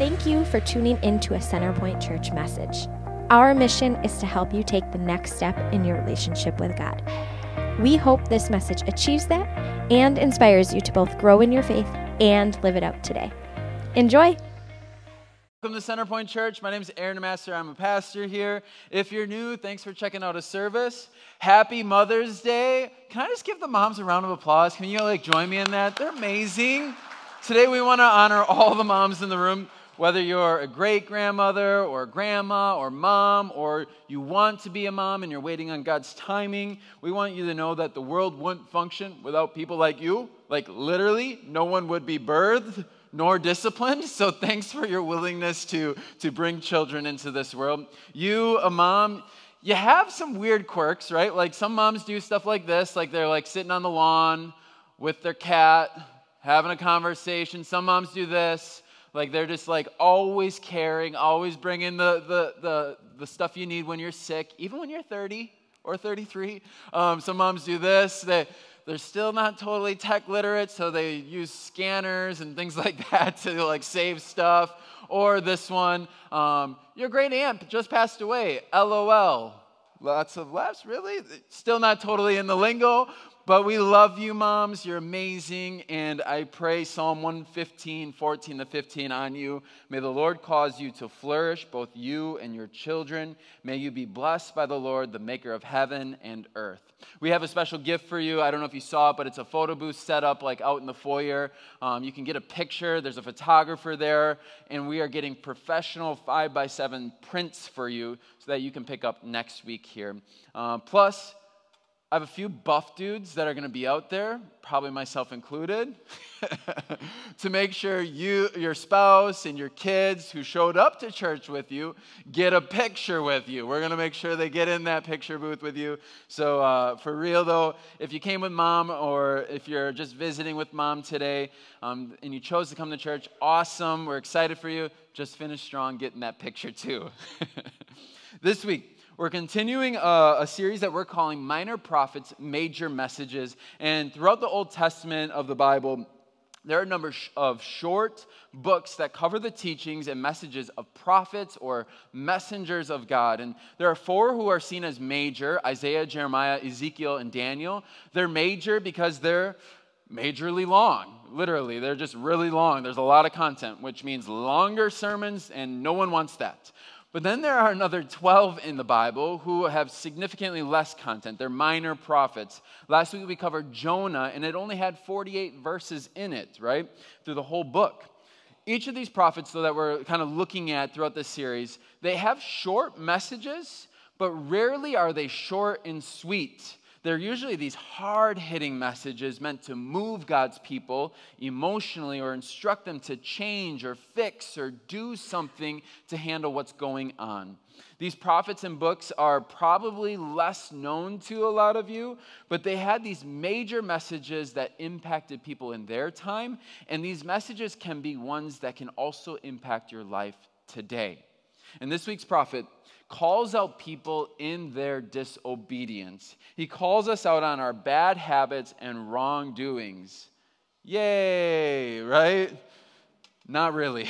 Thank you for tuning into a Centerpoint Church message. Our mission is to help you take the next step in your relationship with God. We hope this message achieves that and inspires you to both grow in your faith and live it out today. Enjoy! Welcome to Centerpoint Church. My name is Aaron Master. I'm a pastor here. If you're new, thanks for checking out a service. Happy Mother's Day. Can I just give the moms a round of applause? Can you like join me in that? They're amazing. Today we want to honor all the moms in the room whether you're a great grandmother or grandma or mom, or you want to be a mom and you're waiting on God's timing, we want you to know that the world wouldn't function without people like you. Like, literally, no one would be birthed nor disciplined. So, thanks for your willingness to, to bring children into this world. You, a mom, you have some weird quirks, right? Like, some moms do stuff like this, like they're like sitting on the lawn with their cat, having a conversation. Some moms do this like they're just like always caring, always bringing the, the, the, the stuff you need when you're sick, even when you're 30 or 33. Um, some moms do this. They, they're still not totally tech literate, so they use scanners and things like that to like save stuff. Or this one, um, your great aunt just passed away. LOL. Lots of laughs, really? Still not totally in the lingo, but we love you, moms. You're amazing. And I pray Psalm 115, 14 to 15 on you. May the Lord cause you to flourish, both you and your children. May you be blessed by the Lord, the maker of heaven and earth. We have a special gift for you. I don't know if you saw it, but it's a photo booth set up like out in the foyer. Um, you can get a picture. There's a photographer there. And we are getting professional 5 by 7 prints for you so that you can pick up next week here. Uh, plus, I have a few buff dudes that are going to be out there, probably myself included, to make sure you, your spouse, and your kids who showed up to church with you get a picture with you. We're going to make sure they get in that picture booth with you. So, uh, for real though, if you came with mom or if you're just visiting with mom today um, and you chose to come to church, awesome. We're excited for you. Just finish strong, get in that picture too. this week, we're continuing a, a, series that we're calling Minor Prophets, Major Messages. And throughout the Old Testament of the Bible, there are a number of short books that cover the teachings and messages of prophets or messengers of God. And there are four who are seen as major Isaiah, Jeremiah, Ezekiel, and Daniel. They're major because they're majorly long. Literally, they're just really long. There's a lot of content, which means longer sermons, and no one wants that. But then there are another 12 in the Bible who have significantly less content. They're minor prophets. Last week we covered Jonah, and it only had 48 verses in it, right? Through the whole book. Each of these prophets, though, that we're kind of looking at throughout this series, they have short messages, but rarely are they short and sweet. They're usually these hard hitting messages meant to move God's people emotionally or instruct them to change or fix or do something to handle what's going on. These prophets and books are probably less known to a lot of you, but they had these major messages that impacted people in their time, and these messages can be ones that can also impact your life today. And this week's prophet calls out people in their disobedience. He calls us out on our bad habits and wrongdoings. Yay, right? Not really.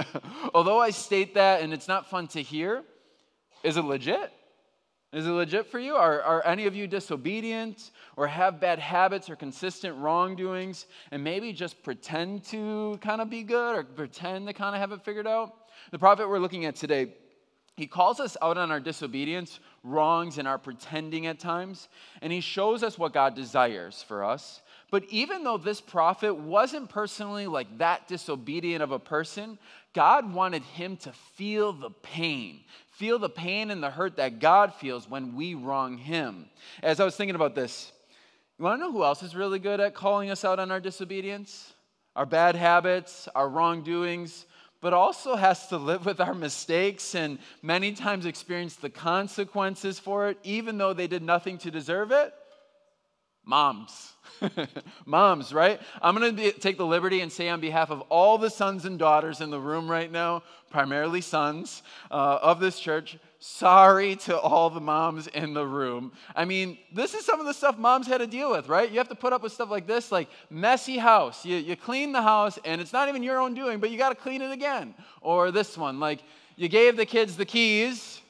Although I state that and it's not fun to hear, is it legit? Is it legit for you? Are, are any of you disobedient or have bad habits or consistent wrongdoings and maybe just pretend to kind of be good or pretend to kind of have it figured out? The prophet we're looking at today he calls us out on our disobedience, wrongs, and our pretending at times, and he shows us what God desires for us. But even though this prophet wasn't personally like that disobedient of a person, God wanted him to feel the pain, feel the pain and the hurt that God feels when we wrong him. As I was thinking about this, you want to know who else is really good at calling us out on our disobedience? Our bad habits, our wrongdoings, but also has to live with our mistakes and many times experience the consequences for it, even though they did nothing to deserve it? Moms. Moms, right? I'm going to take the liberty and say on behalf of all the sons and daughters in the room right now, primarily sons uh, of this church, sorry to all the moms in the room. I mean, this is some of the stuff moms had to deal with, right? You have to put up with stuff like this, like messy house. You, you clean the house, and it's not even your own doing, but you got to clean it again. Or this one, like you gave the kids the keys,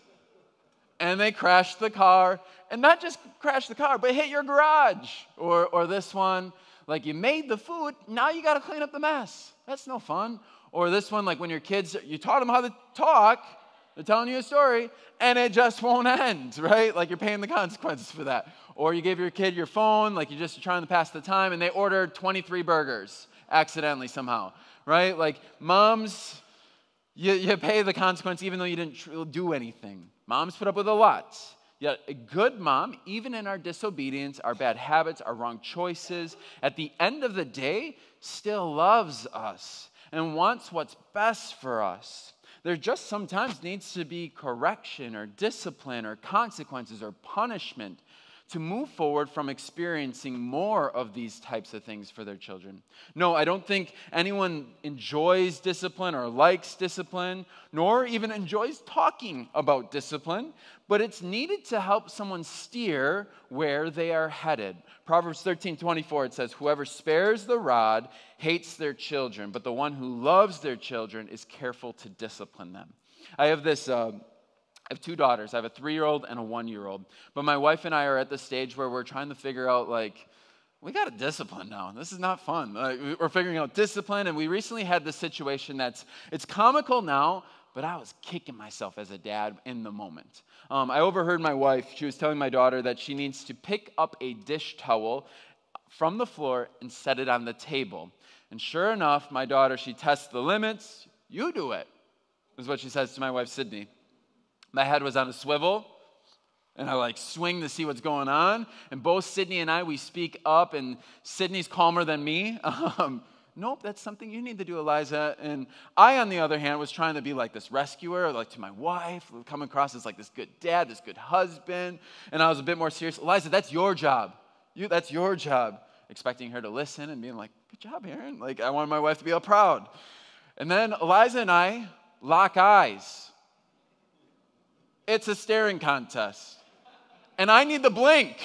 and they crashed the car, and not just crash the car, but hit your garage. Or, or this one, like you made the food, now you got to clean up the mess. That's no fun. Or this one, like when your kids, you taught them how to talk, they're telling you a story, and it just won't end, right? Like you're paying the consequences for that. Or you gave your kid your phone, like you're just trying to pass the time, and they ordered 23 burgers accidentally somehow, right? Like moms, you, you pay the consequence even though you didn't do anything. Moms put up with a lot. Yet a good mom, even in our disobedience, our bad habits, our wrong choices, at the end of the day, still loves us and wants what's best for us. There just sometimes needs to be correction or discipline or consequences or punishment to move forward from experiencing more of these types of things for their children. No, I don't think anyone enjoys discipline or likes discipline, nor even enjoys talking about discipline, but it's needed to help someone steer where they are headed. Proverbs 13 24, it says, Whoever spares the rod hates their children, but the one who loves their children is careful to discipline them. I have this. Uh, I have two daughters. I have a three year old and a one year old. But my wife and I are at the stage where we're trying to figure out, like, we got to discipline now. This is not fun. we're figuring out discipline, and we recently had this situation that's it's comical now, but I was kicking myself as a dad in the moment. Um, I overheard my wife. She was telling my daughter that she needs to pick up a dish towel from the floor and set it on the table. And sure enough, my daughter, she tests the limits. You do it, is what she says to my wife, Sydney. My head was on a swivel, and I like swing to see what's going on. And both Sydney and I, we speak up, and Sydney's calmer than me. Um, nope, that's something you need to do, Eliza. And I, on the other hand, was trying to be like this rescuer, like to my wife, come across as like this good dad, this good husband. And I was a bit more serious. Eliza, that's your job. You, that's your job. Expecting her to listen and being like, good job, Aaron. Like, I wanted my wife to be all proud. And then Eliza and I lock eyes. It's a staring contest. And I need the blink,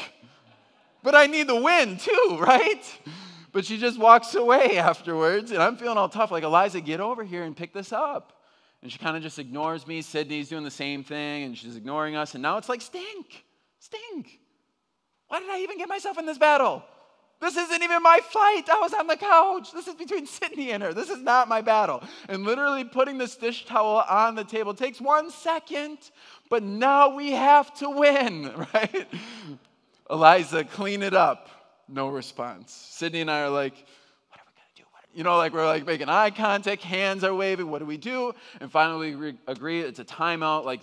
but I need the win too, right? But she just walks away afterwards, and I'm feeling all tough. Like, Eliza, get over here and pick this up. And she kind of just ignores me. Sydney's doing the same thing, and she's ignoring us. And now it's like, stink, stink. Why did I even get myself in this battle? This isn't even my fight. I was on the couch. This is between Sydney and her. This is not my battle. And literally putting this dish towel on the table takes one second, but now we have to win, right? Eliza, clean it up. No response. Sydney and I are like, what are we to do? You know, like we're like making eye contact, hands are waving. What do we do? And finally, we agree it's a timeout. Like,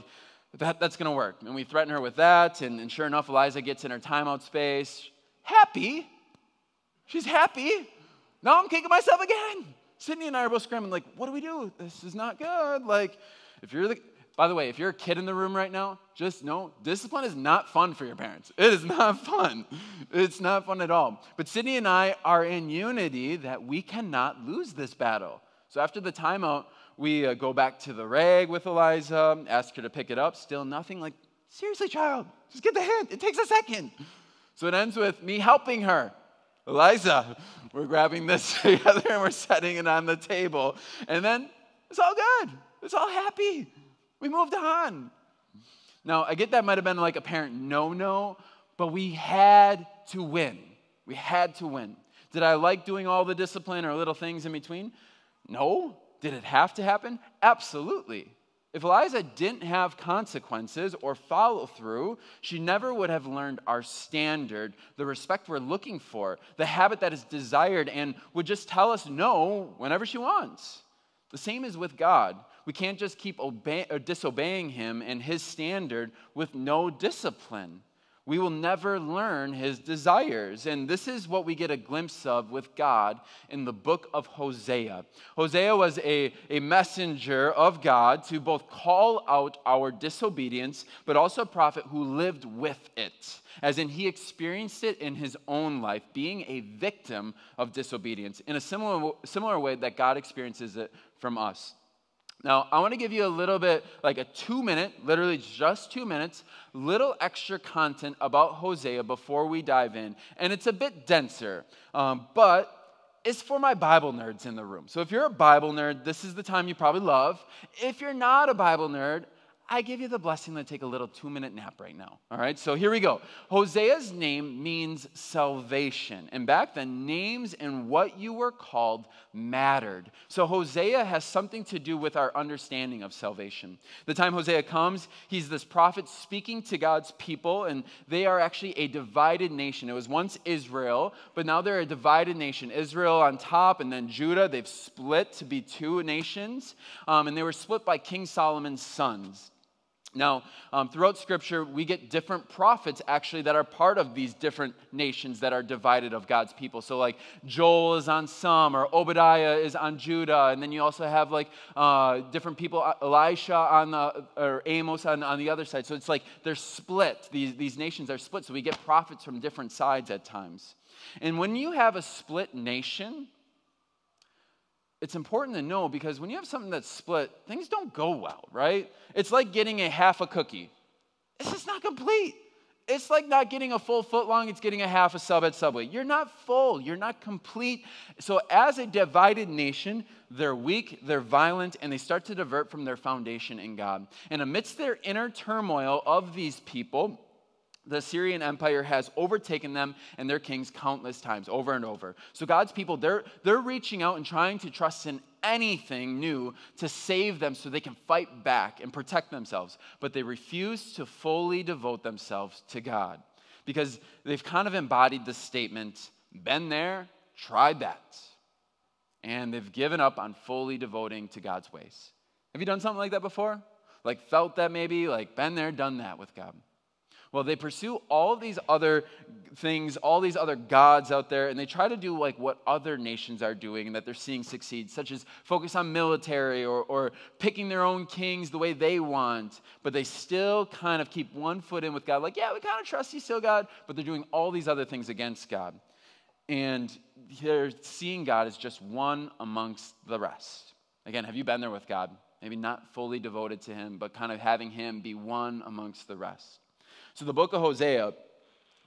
that, that's to work. And we threaten her with that. And, and sure enough, Eliza gets in her timeout space, happy She's happy. Now I'm kicking myself again. Sydney and I are both screaming, like, what do we do? This is not good. Like, if you're the, by the way, if you're a kid in the room right now, just know discipline is not fun for your parents. It is not fun. It's not fun at all. But Sydney and I are in unity that we cannot lose this battle. So after the timeout, we uh, go back to the rag with Eliza, ask her to pick it up. Still nothing. Like, seriously, child, just get the hint. It takes a second. So it ends with me helping her. Eliza, we're grabbing this together and we're setting it on the table. And then it's all good. It's all happy. We moved on. Now, I get that might have been like a parent no no, but we had to win. We had to win. Did I like doing all the discipline or little things in between? No. Did it have to happen? Absolutely. If Eliza didn't have consequences or follow through, she never would have learned our standard, the respect we're looking for, the habit that is desired, and would just tell us no whenever she wants. The same is with God. We can't just keep obey, disobeying Him and His standard with no discipline. we will never learn his desires. And this is what we get a glimpse of with God in the book of Hosea. Hosea was a, a messenger of God to both call out our disobedience, but also a prophet who lived with it, as in he experienced it in his own life, being a victim of disobedience in a similar, similar way that God experiences it from us. Now, I want to give you a little bit, like a two minute, literally just two minutes, little extra content about Hosea before we dive in. And it's a bit denser, um, but it's for my Bible nerds in the room. So if you're a Bible nerd, this is the time you probably love. If you're not a Bible nerd, I give you the blessing to take a little two minute nap right now. All right, so here we go. Hosea's name means salvation. And back then, names and what you were called mattered. So Hosea has something to do with our understanding of salvation. The time Hosea comes, he's this prophet speaking to God's people, and they are actually a divided nation. It was once Israel, but now they're a divided nation. Israel on top, and then Judah. They've split to be two nations, um, and they were split by King Solomon's sons. Now, um, throughout Scripture, we get different prophets actually that are part of these different nations that are divided of God's people. So, like Joel is on some, or Obadiah is on Judah, and then you also have like uh, different people, uh, Elisha on the, or Amos on, on the other side. So it's like they're split. These, these nations are split. So we get prophets from different sides at times. And when you have a split nation, it's important to know because when you have something that's split, things don't go well, right? It's like getting a half a cookie. It's just not complete. It's like not getting a full foot long, it's getting a half a sub at Subway. You're not full, you're not complete. So, as a divided nation, they're weak, they're violent, and they start to divert from their foundation in God. And amidst their inner turmoil of these people, the Syrian Empire has overtaken them and their kings countless times, over and over. So God's people, they're, they're reaching out and trying to trust in anything new to save them so they can fight back and protect themselves. But they refuse to fully devote themselves to God because they've kind of embodied the statement, been there, tried that. And they've given up on fully devoting to God's ways. Have you done something like that before? Like felt that maybe, like been there, done that with God. Well, they pursue all these other things, all these other gods out there, and they try to do like what other nations are doing and that they're seeing succeed, such as focus on military or, or picking their own kings the way they want. But they still kind of keep one foot in with God, like, yeah, we kind of trust you still, God, but they're doing all these other things against God. And they're seeing God as just one amongst the rest. Again, have you been there with God? Maybe not fully devoted to Him, but kind of having Him be one amongst the rest. So the book of Hosea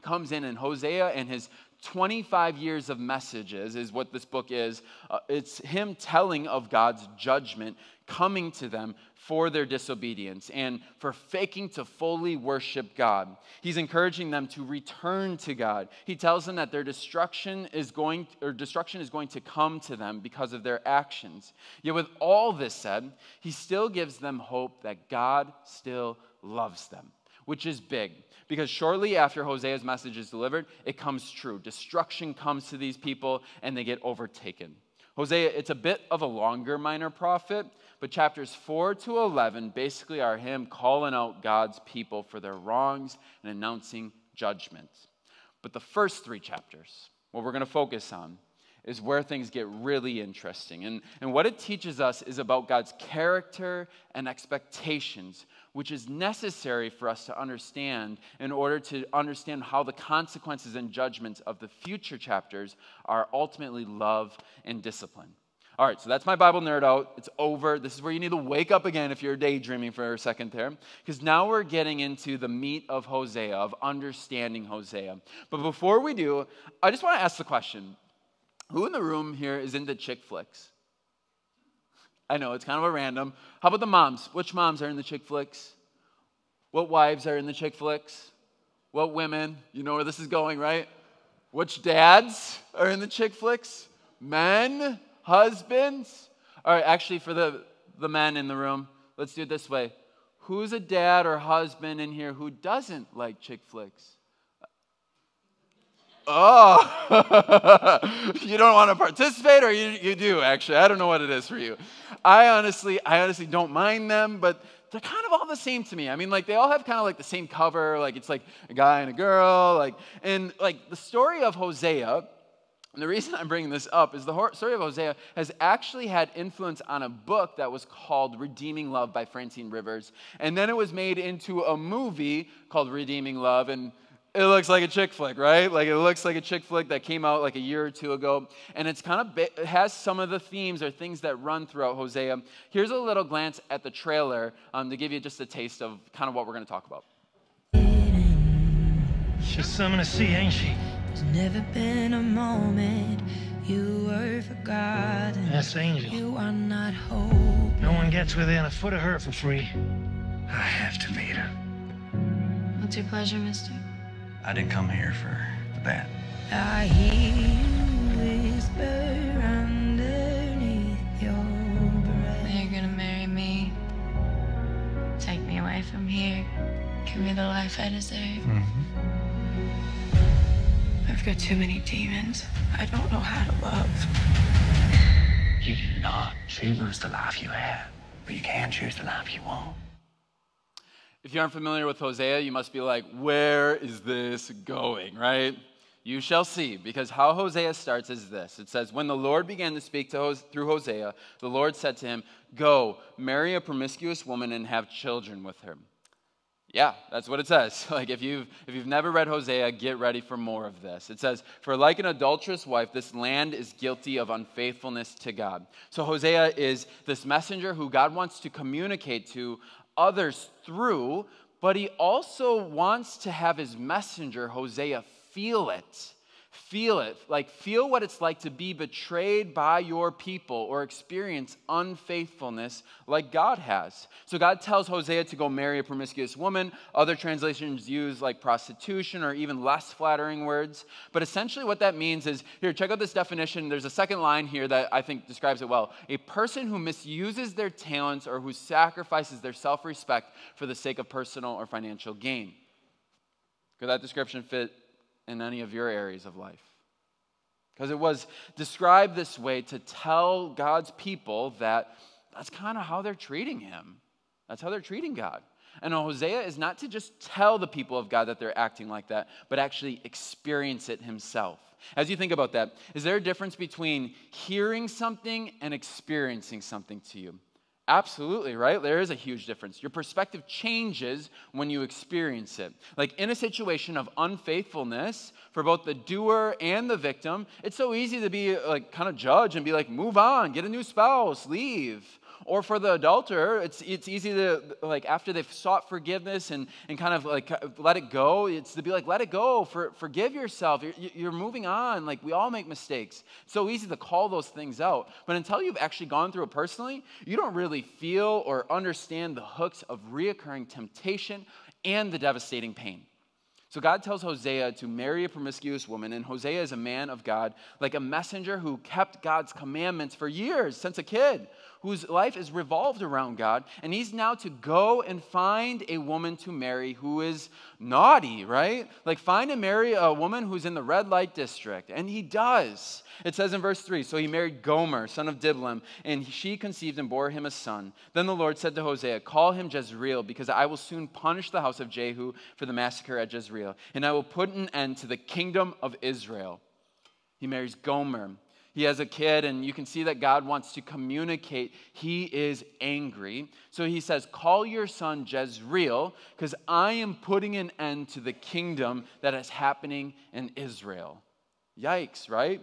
comes in, and Hosea and his 25 years of messages is what this book is. Uh, it's him telling of God's judgment coming to them for their disobedience and for faking to fully worship God. He's encouraging them to return to God. He tells them that their destruction is going or destruction is going to come to them because of their actions. Yet with all this said, he still gives them hope that God still loves them which is big. Because shortly after Hosea's message is delivered, it comes true. Destruction comes to these people and they get overtaken. Hosea, it's a bit of a longer minor prophet, but chapters 4 to 11 basically are him calling out God's people for their wrongs and announcing judgment. But the first three chapters, what we're going to focus on, is where things get really interesting. And, and what it teaches us is about God's character and expectations, which is necessary for us to understand in order to understand how the consequences and judgments of the future chapters are ultimately love and discipline. All right, so that's my Bible nerd out. It's over. This is where you need to wake up again if you're daydreaming for a second there. Because now we're getting into the meat of Hosea, of understanding Hosea. But before we do, I just want to ask the question who in the room here is into chick flicks? I know it's kind of a random. How about the moms? Which moms are in the chick flicks? What wives are in the chick flicks? What women? You know where this is going, right? Which dads are in the chick flicks? Men? Husbands? All right, actually, for the, the men in the room, let's do it this way. Who's a dad or husband in here who doesn't like chick flicks? Oh, you don't want to participate, or you, you do actually? I don't know what it is for you. I honestly, I honestly don't mind them, but they're kind of all the same to me. I mean, like they all have kind of like the same cover, like it's like a guy and a girl, like and like the story of Hosea. And the reason I'm bringing this up is the story of Hosea has actually had influence on a book that was called Redeeming Love by Francine Rivers. And then it was made into a movie called Redeeming Love. And it looks like a chick flick, right? Like it looks like a chick flick that came out like a year or two ago. And it's kind of, it has some of the themes or things that run throughout Hosea. Here's a little glance at the trailer um, to give you just a taste of kind of what we're going to talk about. She's something to see, ain't she? There's never been a moment you were forgotten. That's Angel. You are not hope. No one gets within a foot of her for free. I have to meet her. What's your pleasure, mister? I didn't come here for the bad. I hear you whisper underneath your breath. You're gonna marry me. Take me away from here. Give me the life I deserve. Mm-hmm. I've got too many demons. I don't know how to love. You cannot choose the life you have, but you can choose the life you want. If you aren't familiar with Hosea, you must be like, where is this going, right? You shall see, because how Hosea starts is this. It says, When the Lord began to speak to Hos- through Hosea, the Lord said to him, Go, marry a promiscuous woman and have children with her. Yeah, that's what it says. Like if you've if you've never read Hosea, get ready for more of this. It says, "For like an adulterous wife, this land is guilty of unfaithfulness to God." So Hosea is this messenger who God wants to communicate to others through, but he also wants to have his messenger Hosea feel it. Feel it, like feel what it's like to be betrayed by your people or experience unfaithfulness like God has. So God tells Hosea to go marry a promiscuous woman. Other translations use like prostitution or even less flattering words. But essentially, what that means is here, check out this definition. There's a second line here that I think describes it well. A person who misuses their talents or who sacrifices their self respect for the sake of personal or financial gain. Could that description fit in any of your areas of life. Because it was described this way to tell God's people that that's kind of how they're treating him. That's how they're treating God. And Hosea is not to just tell the people of God that they're acting like that, but actually experience it himself. As you think about that, is there a difference between hearing something and experiencing something to you? Absolutely, right? There is a huge difference. Your perspective changes when you experience it. Like in a situation of unfaithfulness for both the doer and the victim, it's so easy to be like kind of judge and be like, move on, get a new spouse, leave. Or for the adulterer, it's, it's easy to, like, after they've sought forgiveness and, and kind of like let it go, it's to be like, let it go, for, forgive yourself. You're, you're moving on. Like, we all make mistakes. It's so easy to call those things out. But until you've actually gone through it personally, you don't really feel or understand the hooks of reoccurring temptation and the devastating pain. So God tells Hosea to marry a promiscuous woman, and Hosea is a man of God, like a messenger who kept God's commandments for years, since a kid, whose life is revolved around God, and he's now to go and find a woman to marry who is naughty, right? Like find and marry a woman who's in the red light district, and he does. It says in verse 3 So he married Gomer, son of Diblaim, and she conceived and bore him a son. Then the Lord said to Hosea, Call him Jezreel, because I will soon punish the house of Jehu for the massacre at Jezreel, and I will put an end to the kingdom of Israel. He marries Gomer. He has a kid, and you can see that God wants to communicate he is angry. So he says, Call your son Jezreel, because I am putting an end to the kingdom that is happening in Israel. Yikes, right?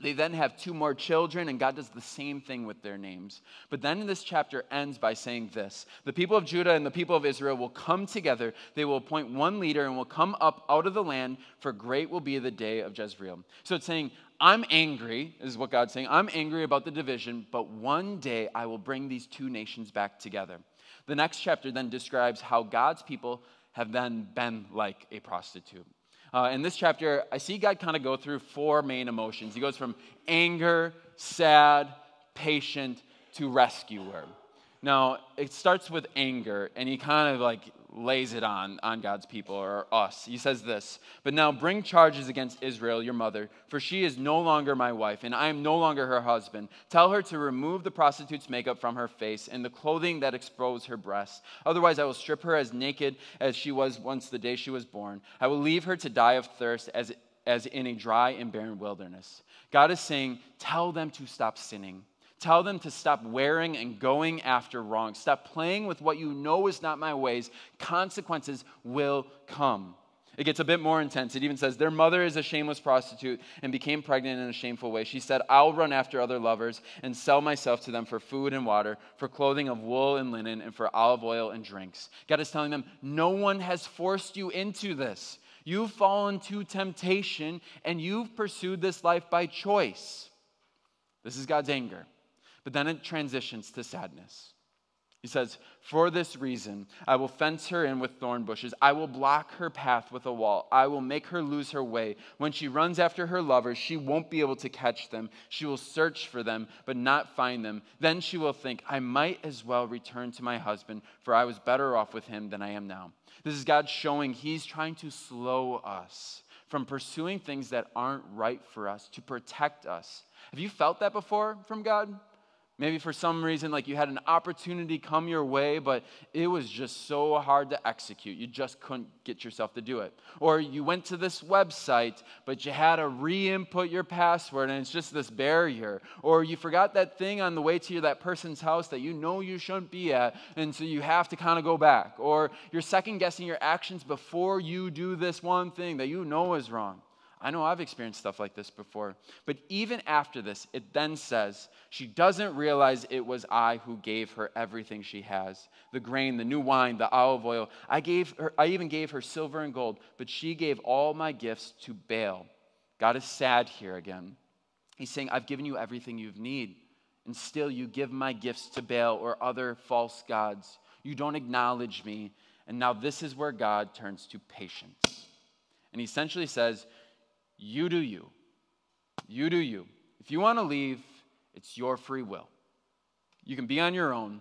They then have two more children, and God does the same thing with their names. But then this chapter ends by saying this The people of Judah and the people of Israel will come together. They will appoint one leader and will come up out of the land, for great will be the day of Jezreel. So it's saying, I'm angry, is what God's saying. I'm angry about the division, but one day I will bring these two nations back together. The next chapter then describes how God's people have then been like a prostitute. Uh, in this chapter, I see God kind of go through four main emotions. He goes from anger, sad, patient, to rescuer. Now, it starts with anger, and he kind of like lays it on on God's people or us. He says this, "But now bring charges against Israel, your mother, for she is no longer my wife, and I am no longer her husband. Tell her to remove the prostitute's makeup from her face and the clothing that expose her breasts. Otherwise, I will strip her as naked as she was once the day she was born. I will leave her to die of thirst as as in a dry and barren wilderness." God is saying, "Tell them to stop sinning." Tell them to stop wearing and going after wrong. Stop playing with what you know is not my ways. Consequences will come. It gets a bit more intense. It even says, Their mother is a shameless prostitute and became pregnant in a shameful way. She said, I'll run after other lovers and sell myself to them for food and water, for clothing of wool and linen, and for olive oil and drinks. God is telling them, No one has forced you into this. You've fallen to temptation and you've pursued this life by choice. This is God's anger. But then it transitions to sadness. He says, For this reason, I will fence her in with thorn bushes. I will block her path with a wall. I will make her lose her way. When she runs after her lovers, she won't be able to catch them. She will search for them, but not find them. Then she will think, I might as well return to my husband, for I was better off with him than I am now. This is God showing He's trying to slow us from pursuing things that aren't right for us, to protect us. Have you felt that before from God? Maybe for some reason, like you had an opportunity come your way, but it was just so hard to execute. You just couldn't get yourself to do it. Or you went to this website, but you had to re input your password and it's just this barrier. Or you forgot that thing on the way to that person's house that you know you shouldn't be at, and so you have to kind of go back. Or you're second guessing your actions before you do this one thing that you know is wrong. I know I've experienced stuff like this before. But even after this, it then says she doesn't realize it was I who gave her everything she has the grain, the new wine, the olive oil. I, gave her, I even gave her silver and gold, but she gave all my gifts to Baal. God is sad here again. He's saying, I've given you everything you need, and still you give my gifts to Baal or other false gods. You don't acknowledge me. And now this is where God turns to patience. And he essentially says, you do you. You do you. If you want to leave, it's your free will. You can be on your own,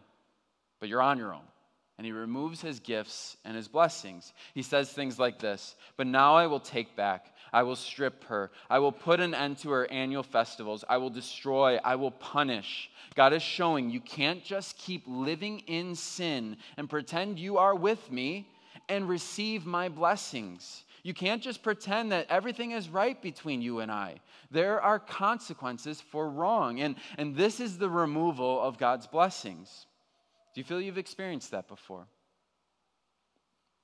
but you're on your own. And he removes his gifts and his blessings. He says things like this But now I will take back. I will strip her. I will put an end to her annual festivals. I will destroy. I will punish. God is showing you can't just keep living in sin and pretend you are with me and receive my blessings. You can't just pretend that everything is right between you and I. There are consequences for wrong. And, and this is the removal of God's blessings. Do you feel you've experienced that before?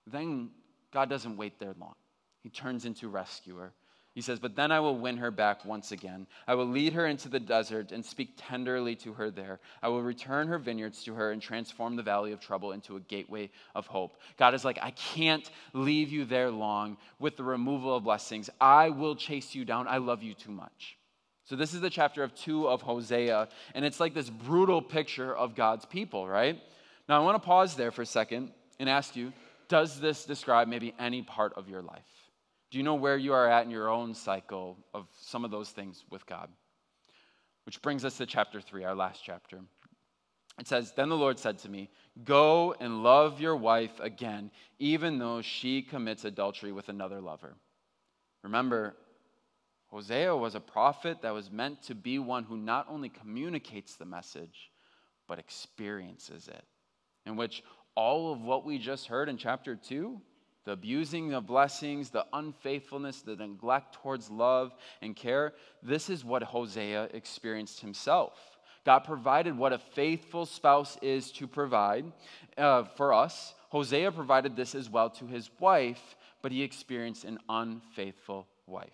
Then God doesn't wait there long. He turns into rescuer. He says, But then I will win her back once again. I will lead her into the desert and speak tenderly to her there. I will return her vineyards to her and transform the valley of trouble into a gateway of hope. God is like, I can't leave you there long with the removal of blessings. I will chase you down. I love you too much. So, this is the chapter of two of Hosea, and it's like this brutal picture of God's people, right? Now, I want to pause there for a second and ask you does this describe maybe any part of your life? Do you know where you are at in your own cycle of some of those things with God? Which brings us to chapter 3, our last chapter. It says, Then the Lord said to me, Go and love your wife again, even though she commits adultery with another lover. Remember, Hosea was a prophet that was meant to be one who not only communicates the message, but experiences it. In which all of what we just heard in chapter 2 the abusing of blessings, the unfaithfulness, the neglect towards love and care. This is what Hosea experienced himself. God provided what a faithful spouse is to provide uh, for us. Hosea provided this as well to his wife, but he experienced an unfaithful wife.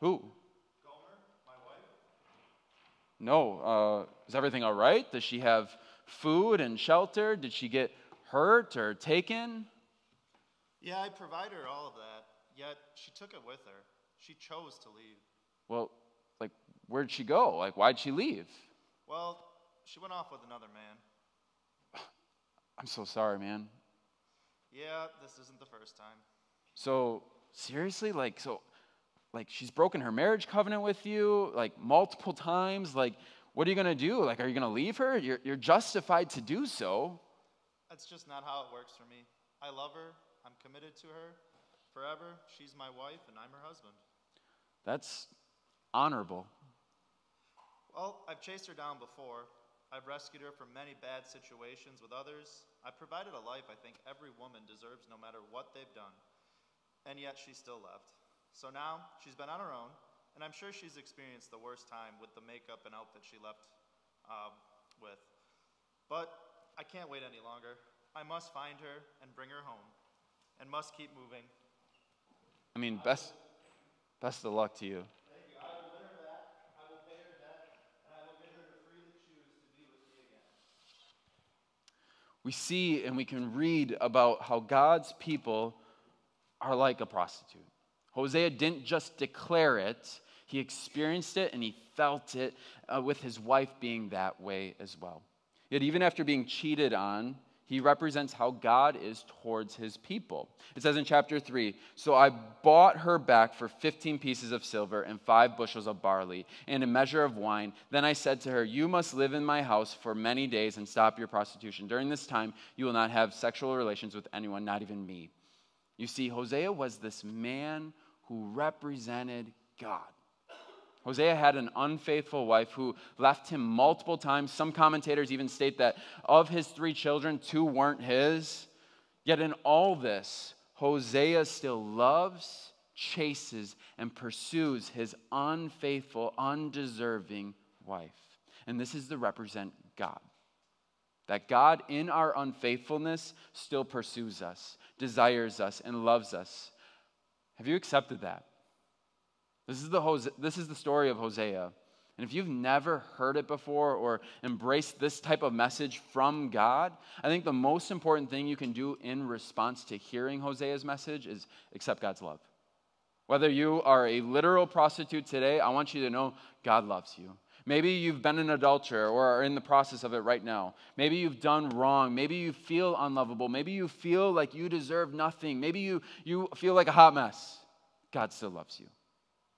Who? Gomer, my wife. No. Uh, is everything all right? Does she have food and shelter? Did she get hurt or taken? Yeah, I provided her all of that, yet she took it with her. She chose to leave. Well, like, where'd she go? Like, why'd she leave? Well, she went off with another man. I'm so sorry, man. Yeah, this isn't the first time. So, seriously? Like, so, like, she's broken her marriage covenant with you, like, multiple times? Like, what are you going to do? Like, are you going to leave her? You're, you're justified to do so. That's just not how it works for me. I love her. I'm committed to her forever. She's my wife, and I'm her husband. That's honorable. Well, I've chased her down before. I've rescued her from many bad situations with others. I've provided a life I think every woman deserves no matter what they've done. And yet she still left. So now she's been on her own, and I'm sure she's experienced the worst time with the makeup and outfit she left uh, with. But I can't wait any longer. I must find her and bring her home, and must keep moving. I mean, best, best of luck to you. we see and we can read about how God's people are like a prostitute. Hosea didn't just declare it, he experienced it and he felt it uh, with his wife being that way as well. Yet, even after being cheated on, he represents how God is towards his people. It says in chapter 3 So I bought her back for 15 pieces of silver and five bushels of barley and a measure of wine. Then I said to her, You must live in my house for many days and stop your prostitution. During this time, you will not have sexual relations with anyone, not even me. You see, Hosea was this man who represented God. Hosea had an unfaithful wife who left him multiple times. Some commentators even state that of his three children, two weren't his. Yet in all this, Hosea still loves, chases, and pursues his unfaithful, undeserving wife. And this is to represent God. That God, in our unfaithfulness, still pursues us, desires us, and loves us. Have you accepted that? This is the, this is the story of Hosea. And if you've never heard it before or embraced this type of message from God, I think the most important thing you can do in response to hearing Hosea's message is accept God's love. Whether you are a literal prostitute today, I want you to know God loves you. Maybe you've been an adulterer or are in the process of it right now. Maybe you've done wrong. Maybe you feel unlovable. Maybe you feel like you deserve nothing. Maybe you, you feel like a hot mess. God still loves you.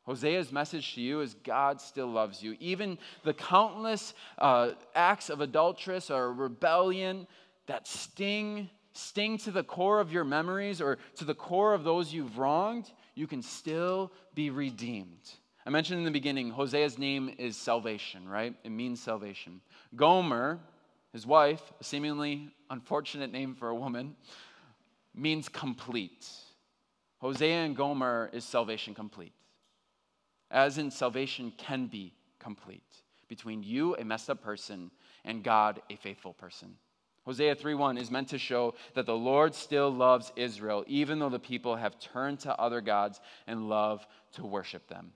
Hosea's message to you is God still loves you. Even the countless uh, acts of adulteress or rebellion that sting, sting to the core of your memories or to the core of those you've wronged, you can still be redeemed. I mentioned in the beginning, Hosea's name is salvation, right? It means salvation. Gomer, his wife, a seemingly unfortunate name for a woman, means complete. Hosea and Gomer is salvation complete as in salvation can be complete between you, a messed up person, and God, a faithful person. Hosea 3:1 is meant to show that the Lord still loves Israel even though the people have turned to other gods and love to worship them.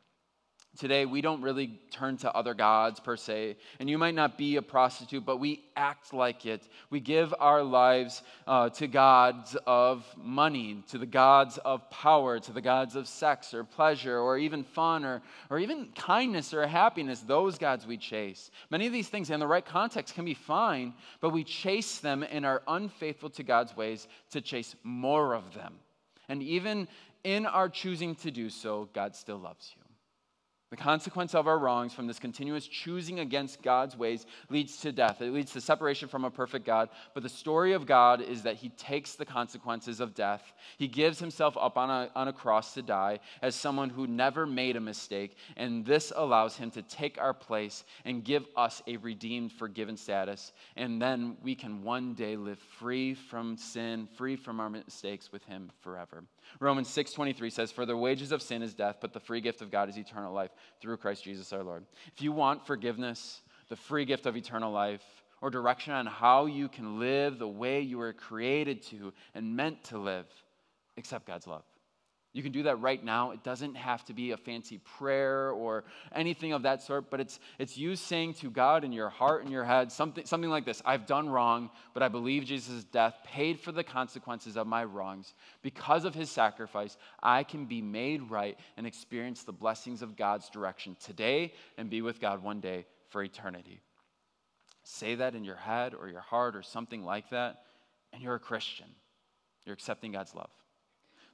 Today, we don't really turn to other gods per se, and you might not be a prostitute, but we act like it. We give our lives uh, to gods of money, to the gods of power, to the gods of sex or pleasure, or even fun, or, or even kindness or happiness, those gods we chase. Many of these things, in the right context, can be fine, but we chase them and are unfaithful to God's ways to chase more of them. And even in our choosing to do so, God still loves you. The consequence of our wrongs from this continuous choosing against God's ways leads to death. It leads to separation from a perfect God. But the story of God is that He takes the consequences of death. He gives Himself up on a, on a cross to die as someone who never made a mistake. And this allows Him to take our place and give us a redeemed, forgiven status. And then we can one day live free from sin, free from our mistakes with Him forever. Romans 6:23 says for the wages of sin is death but the free gift of God is eternal life through Christ Jesus our Lord. If you want forgiveness, the free gift of eternal life, or direction on how you can live the way you were created to and meant to live, accept God's love. You can do that right now. It doesn't have to be a fancy prayer or anything of that sort, but it's, it's you saying to God in your heart and your head something, something like this I've done wrong, but I believe Jesus' death paid for the consequences of my wrongs. Because of his sacrifice, I can be made right and experience the blessings of God's direction today and be with God one day for eternity. Say that in your head or your heart or something like that, and you're a Christian. You're accepting God's love.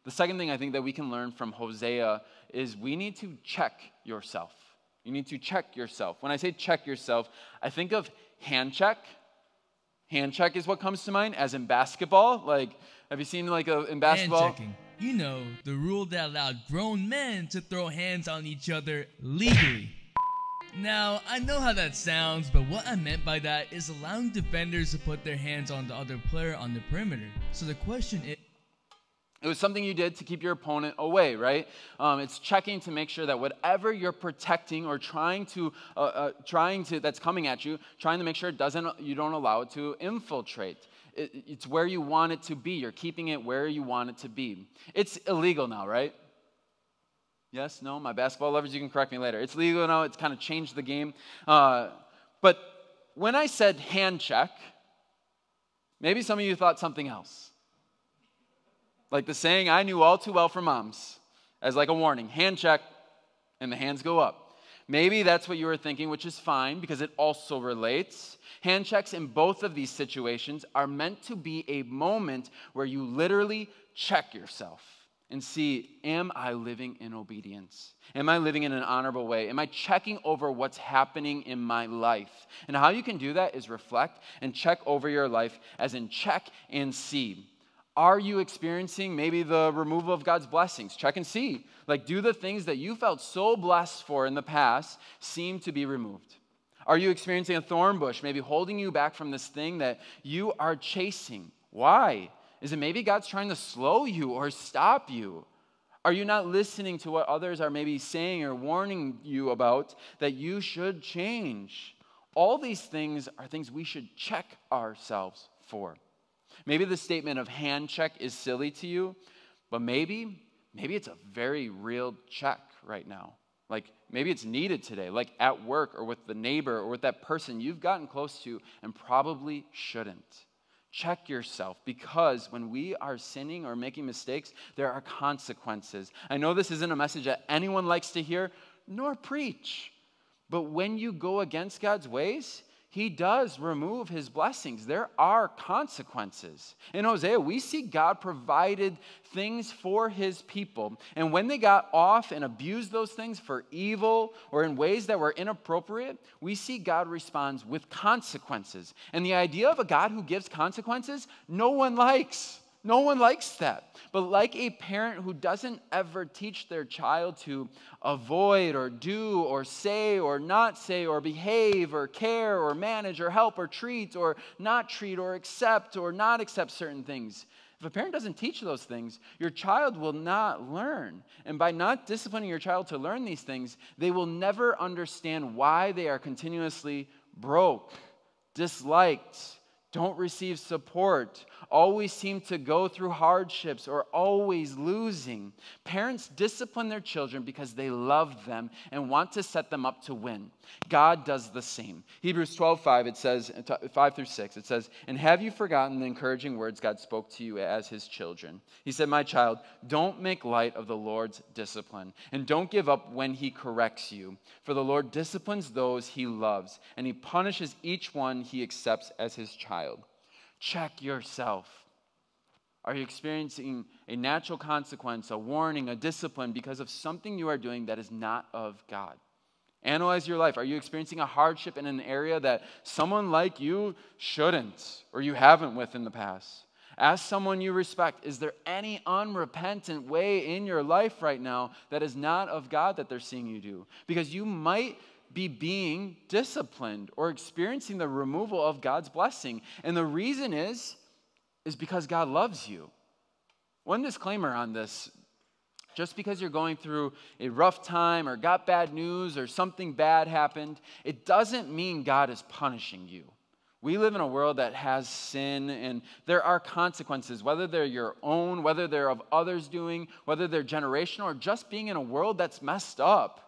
The second thing I think that we can learn from Hosea is we need to check yourself. You need to check yourself. When I say check yourself, I think of hand check. Hand check is what comes to mind, as in basketball. Like, have you seen like a, in basketball? Hand checking. You know, the rule that allowed grown men to throw hands on each other legally. Now, I know how that sounds, but what I meant by that is allowing defenders to put their hands on the other player on the perimeter. So the question is it was something you did to keep your opponent away, right? Um, it's checking to make sure that whatever you're protecting or trying to, uh, uh, trying to, that's coming at you, trying to make sure it doesn't, you don't allow it to infiltrate. It, it's where you want it to be. You're keeping it where you want it to be. It's illegal now, right? Yes, no, my basketball lovers, you can correct me later. It's legal now. It's kind of changed the game. Uh, but when I said hand check, maybe some of you thought something else. Like the saying I knew all too well from moms, as like a warning hand check, and the hands go up. Maybe that's what you were thinking, which is fine because it also relates. Hand checks in both of these situations are meant to be a moment where you literally check yourself and see Am I living in obedience? Am I living in an honorable way? Am I checking over what's happening in my life? And how you can do that is reflect and check over your life, as in check and see. Are you experiencing maybe the removal of God's blessings? Check and see. Like, do the things that you felt so blessed for in the past seem to be removed? Are you experiencing a thorn bush, maybe holding you back from this thing that you are chasing? Why? Is it maybe God's trying to slow you or stop you? Are you not listening to what others are maybe saying or warning you about that you should change? All these things are things we should check ourselves for. Maybe the statement of hand check is silly to you, but maybe, maybe it's a very real check right now. Like maybe it's needed today, like at work or with the neighbor or with that person you've gotten close to and probably shouldn't. Check yourself because when we are sinning or making mistakes, there are consequences. I know this isn't a message that anyone likes to hear nor preach, but when you go against God's ways, he does remove his blessings. There are consequences. In Hosea, we see God provided things for his people. And when they got off and abused those things for evil or in ways that were inappropriate, we see God responds with consequences. And the idea of a God who gives consequences, no one likes. No one likes that. But like a parent who doesn't ever teach their child to avoid or do or say or not say or behave or care or manage or help or treat or not treat or accept or not accept certain things, if a parent doesn't teach those things, your child will not learn. And by not disciplining your child to learn these things, they will never understand why they are continuously broke, disliked, don't receive support, always seem to go through hardships or always losing. Parents discipline their children because they love them and want to set them up to win. God does the same. Hebrews 12, 5, it says, 5 through 6, it says, And have you forgotten the encouraging words God spoke to you as his children? He said, My child, don't make light of the Lord's discipline, and don't give up when he corrects you. For the Lord disciplines those he loves, and he punishes each one he accepts as his child. Check yourself. Are you experiencing a natural consequence, a warning, a discipline because of something you are doing that is not of God? Analyze your life. Are you experiencing a hardship in an area that someone like you shouldn't or you haven't with in the past? Ask someone you respect, is there any unrepentant way in your life right now that is not of God that they're seeing you do? Because you might be being disciplined or experiencing the removal of God's blessing. And the reason is, is because God loves you. One disclaimer on this just because you're going through a rough time or got bad news or something bad happened, it doesn't mean God is punishing you. We live in a world that has sin, and there are consequences, whether they're your own, whether they're of others doing, whether they're generational, or just being in a world that's messed up.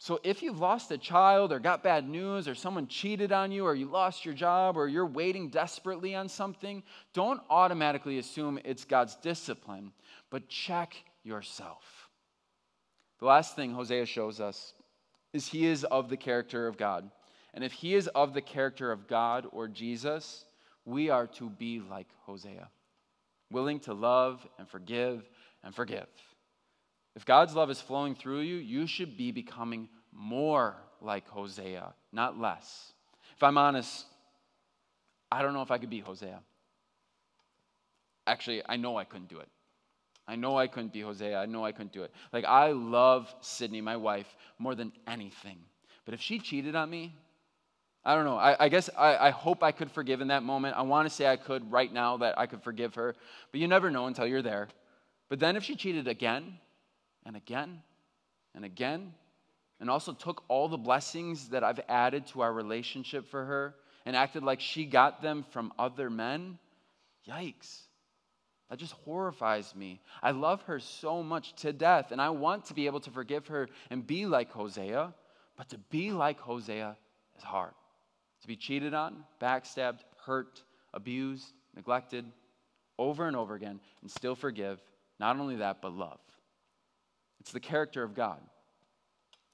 So if you've lost a child or got bad news or someone cheated on you or you lost your job or you're waiting desperately on something, don't automatically assume it's God's discipline, but check yourself. The last thing Hosea shows us is he is of the character of God. And if he is of the character of God or Jesus, we are to be like Hosea, willing to love and forgive and forgive. If God's love is flowing through you, you should be becoming more like Hosea, not less. If I'm honest, I don't know if I could be Hosea. Actually, I know I couldn't do it. I know I couldn't be Hosea. I know I couldn't do it. Like, I love Sydney, my wife, more than anything. But if she cheated on me, I don't know. I, I guess I, I, hope I could forgive in that moment. I want to say I could right now that I could forgive her, but you never know until you're there. But then if she cheated again and again and again, and also took all the blessings that I've added to our relationship for her and acted like she got them from other men, yikes. That just horrifies me. I love her so much to death, and I want to be able to forgive her and be like Hosea, but to be like Hosea is hard. To be cheated on, backstabbed, hurt, abused, neglected over and over again, and still forgive. Not only that, but love. It's the character of God.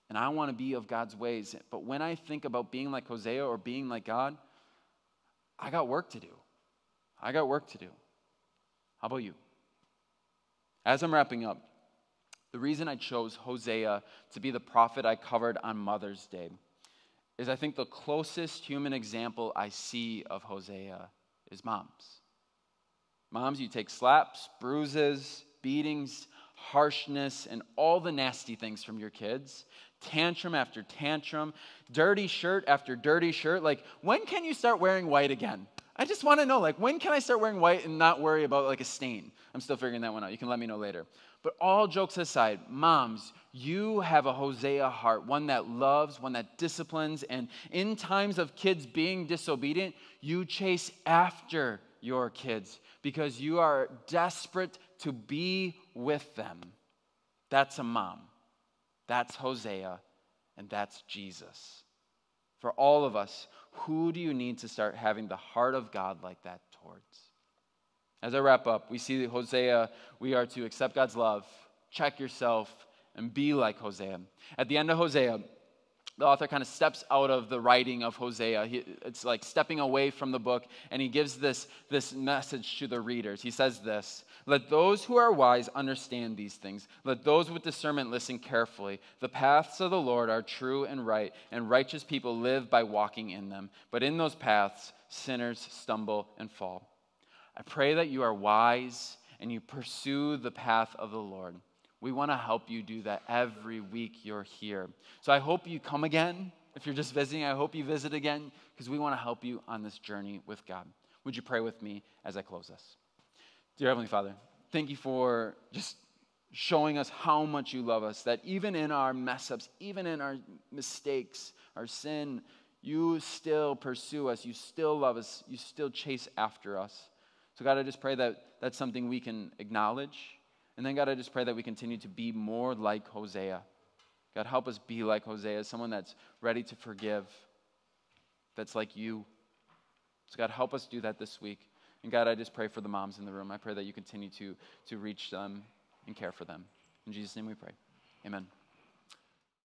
And I want to be of God's ways. But when I think about being like Hosea or being like God, I got work to do. I got work to do. How about you? As I'm wrapping up, the reason I chose Hosea to be the prophet I covered on Mother's Day is I think the closest human example I see of Hosea is moms. Moms, you take slaps, bruises, beatings, harshness, and all the nasty things from your kids, tantrum after tantrum, dirty shirt after dirty shirt. Like, when can you start wearing white again? I just want to know, like, when can I start wearing white and not worry about like a stain? I'm still figuring that one out. You can let me know later. But all jokes aside, moms, you have a Hosea heart, one that loves, one that disciplines, and in times of kids being disobedient, you chase after your kids because you are desperate to be with them. That's a mom. That's Hosea, and that's Jesus. For all of us, who do you need to start having the heart of God like that towards? As I wrap up, we see Hosea, we are to accept God's love, check yourself, and be like Hosea. At the end of Hosea, the author kind of steps out of the writing of Hosea. He, it's like stepping away from the book, and he gives this, this message to the readers. He says this Let those who are wise understand these things. Let those with discernment listen carefully. The paths of the Lord are true and right, and righteous people live by walking in them. But in those paths, sinners stumble and fall. I pray that you are wise and you pursue the path of the Lord. We want to help you do that every week you're here. So I hope you come again. If you're just visiting, I hope you visit again because we want to help you on this journey with God. Would you pray with me as I close this? Dear Heavenly Father, thank you for just showing us how much you love us, that even in our mess ups, even in our mistakes, our sin, you still pursue us, you still love us, you still chase after us. So, God, I just pray that that's something we can acknowledge and then, God, I just pray that we continue to be more like Hosea. God, help us be like Hosea, someone that's ready to forgive, that's like you. So, God, help us do that this week. And God, I just pray for the moms in the room. I pray that you continue to, to reach them and care for them. In Jesus' name we pray. Amen.